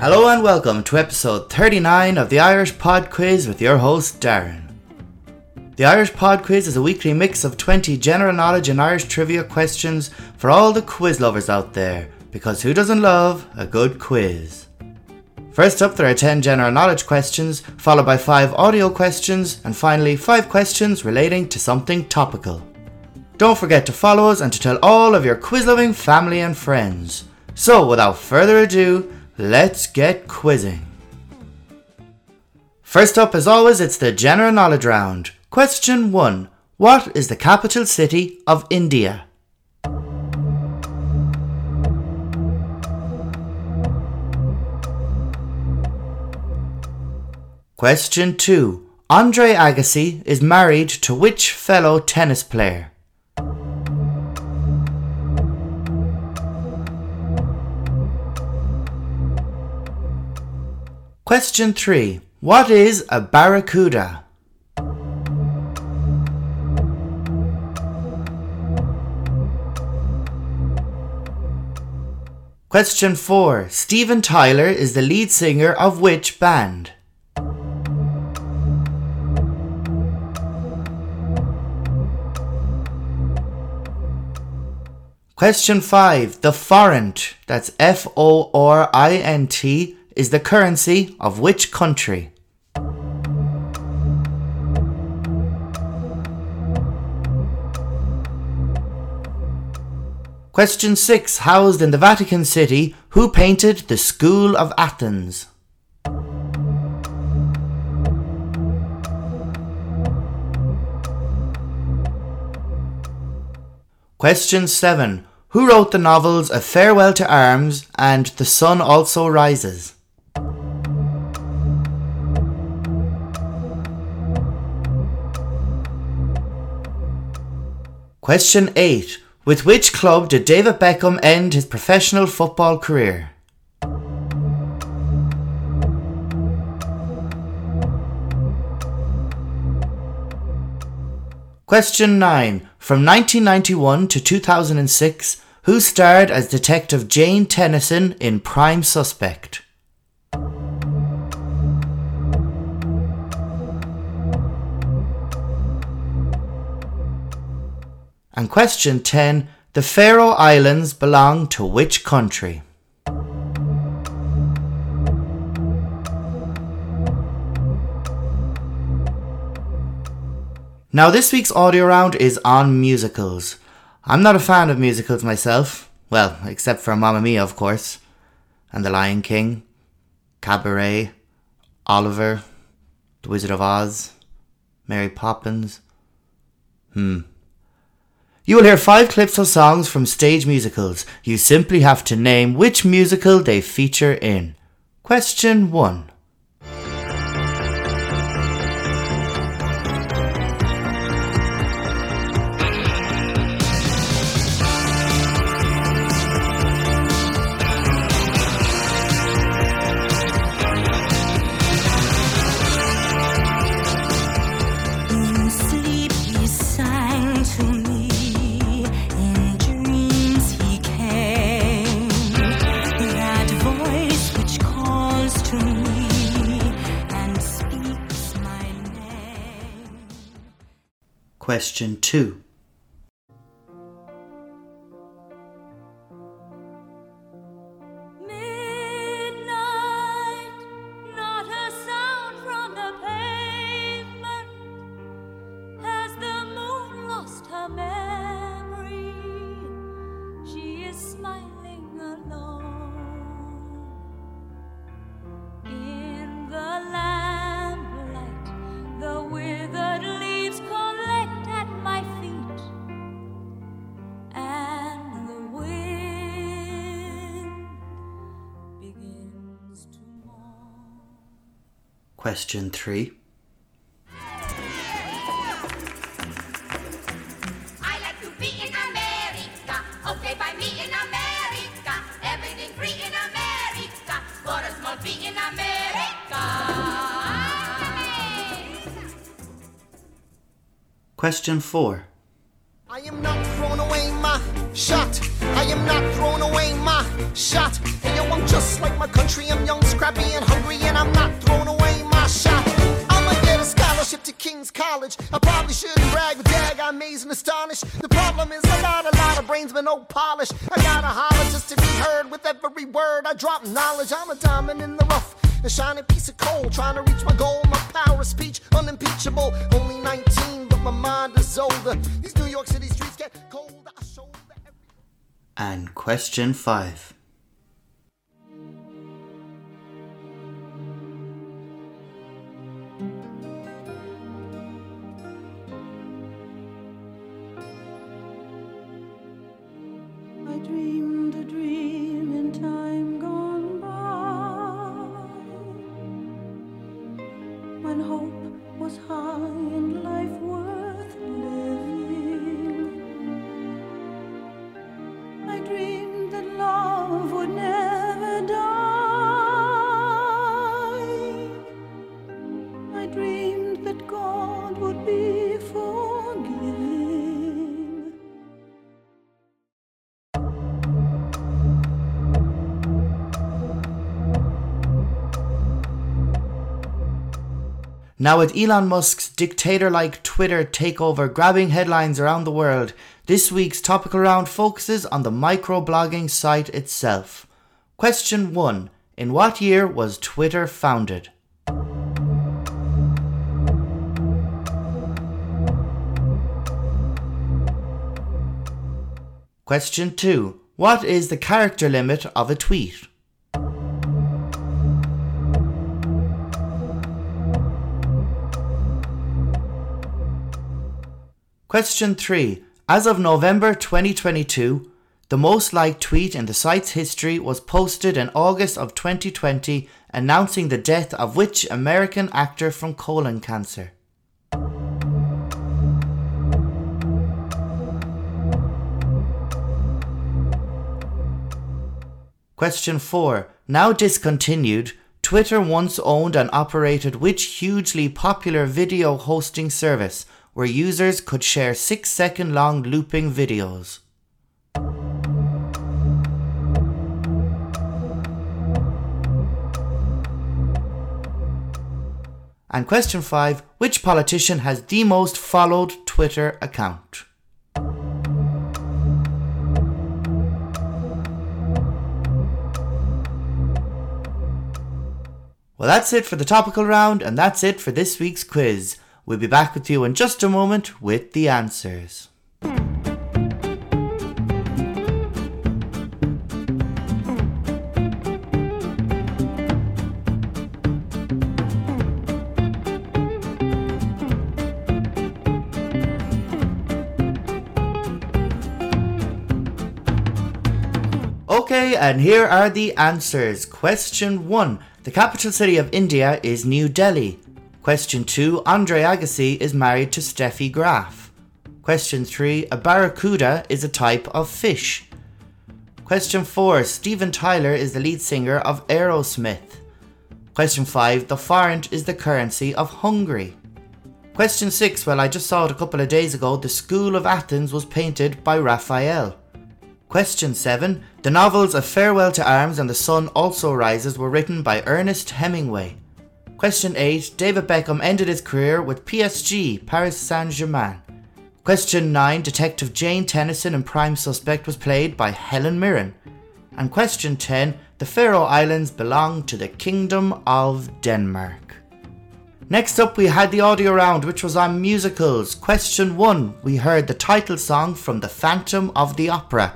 Hello and welcome to episode 39 of the Irish Pod Quiz with your host Darren. The Irish Pod Quiz is a weekly mix of 20 general knowledge and Irish trivia questions for all the quiz lovers out there, because who doesn't love a good quiz? First up, there are 10 general knowledge questions, followed by 5 audio questions, and finally 5 questions relating to something topical. Don't forget to follow us and to tell all of your quiz loving family and friends. So, without further ado, Let's get quizzing. First up, as always, it's the general knowledge round. Question 1 What is the capital city of India? Question 2 Andre Agassi is married to which fellow tennis player? Question 3. What is a barracuda? Question 4. Steven Tyler is the lead singer of which band? Question 5. The forint, that's F O R I N T, is the currency of which country? Question 6. Housed in the Vatican City, who painted the School of Athens? Question 7. Who wrote the novels A Farewell to Arms and The Sun Also Rises? Question 8. With which club did David Beckham end his professional football career? Question 9. From 1991 to 2006, who starred as Detective Jane Tennyson in Prime Suspect? And question 10 The Faroe Islands belong to which country? Now, this week's audio round is on musicals. I'm not a fan of musicals myself, well, except for Mamma Mia, of course, and The Lion King, Cabaret, Oliver, The Wizard of Oz, Mary Poppins. Hmm, you will hear five clips of songs from stage musicals. You simply have to name which musical they feature in. Question 1. Question 2. Question 3. Question 4. I am not throwing away my shot. I am not throwing away my shot. Hey yo, I'm just like my country. I'm young, scrappy, and. The problem is I got a lot of brains, but no polish. I gotta holler just to be heard with every word I drop knowledge. I'm a diamond in the rough. A shining piece of coal, trying to reach my goal. My power of speech, unimpeachable. Only 19, but my mind is older. These New York City streets get every- And question five. Dreamed that God would be forgiving. Now, with Elon Musk's dictator like Twitter takeover grabbing headlines around the world, this week's topical round focuses on the microblogging site itself. Question 1 In what year was Twitter founded? Question 2 What is the character limit of a tweet? Question 3. As of November 2022, the most liked tweet in the site's history was posted in August of 2020 announcing the death of which American actor from colon cancer? Question 4. Now discontinued, Twitter once owned and operated which hugely popular video hosting service where users could share 6 second long looping videos? And question 5. Which politician has the most followed Twitter account? Well, that's it for the topical round, and that's it for this week's quiz. We'll be back with you in just a moment with the answers. Okay, and here are the answers. Question 1. The capital city of India is New Delhi. Question 2. Andre Agassi is married to Steffi Graf. Question 3. A barracuda is a type of fish. Question 4. Steven Tyler is the lead singer of Aerosmith. Question 5. The forint is the currency of Hungary. Question 6. Well, I just saw it a couple of days ago. The School of Athens was painted by Raphael. Question 7. The novels A Farewell to Arms and The Sun Also Rises were written by Ernest Hemingway. Question 8. David Beckham ended his career with PSG, Paris Saint Germain. Question 9. Detective Jane Tennyson in Prime Suspect was played by Helen Mirren. And question 10. The Faroe Islands belong to the Kingdom of Denmark. Next up, we had the audio round, which was on musicals. Question 1. We heard the title song from The Phantom of the Opera.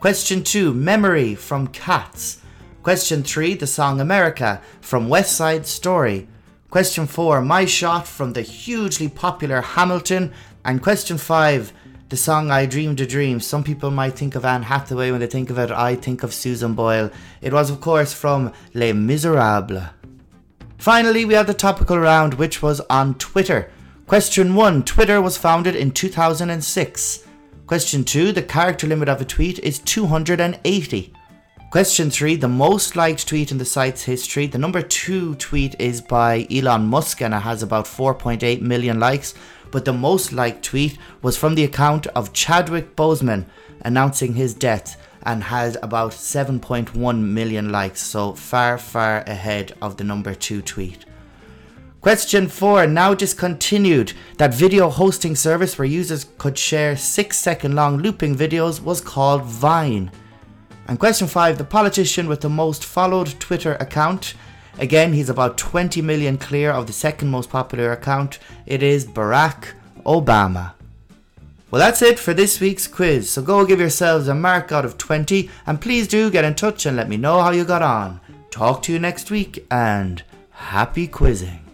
Question 2. Memory from Cats. Question 3. The song America from West Side Story. Question 4. My Shot from the hugely popular Hamilton. And question 5. The song I Dreamed a Dream. Some people might think of Anne Hathaway when they think of it. I think of Susan Boyle. It was, of course, from Les Miserables. Finally, we have the topical round, which was on Twitter. Question 1 Twitter was founded in 2006. Question 2 The character limit of a tweet is 280. Question 3 The most liked tweet in the site's history. The number 2 tweet is by Elon Musk and it has about 4.8 million likes. but the most liked tweet was from the account of Chadwick Boseman announcing his death and had about 7.1 million likes, so far, far ahead of the number 2 tweet. Question 4 now discontinued. That video hosting service where users could share 6 second long looping videos was called Vine. And question 5 the politician with the most followed Twitter account. Again, he's about 20 million clear of the second most popular account. It is Barack Obama. Well, that's it for this week's quiz. So go give yourselves a mark out of 20 and please do get in touch and let me know how you got on. Talk to you next week and happy quizzing.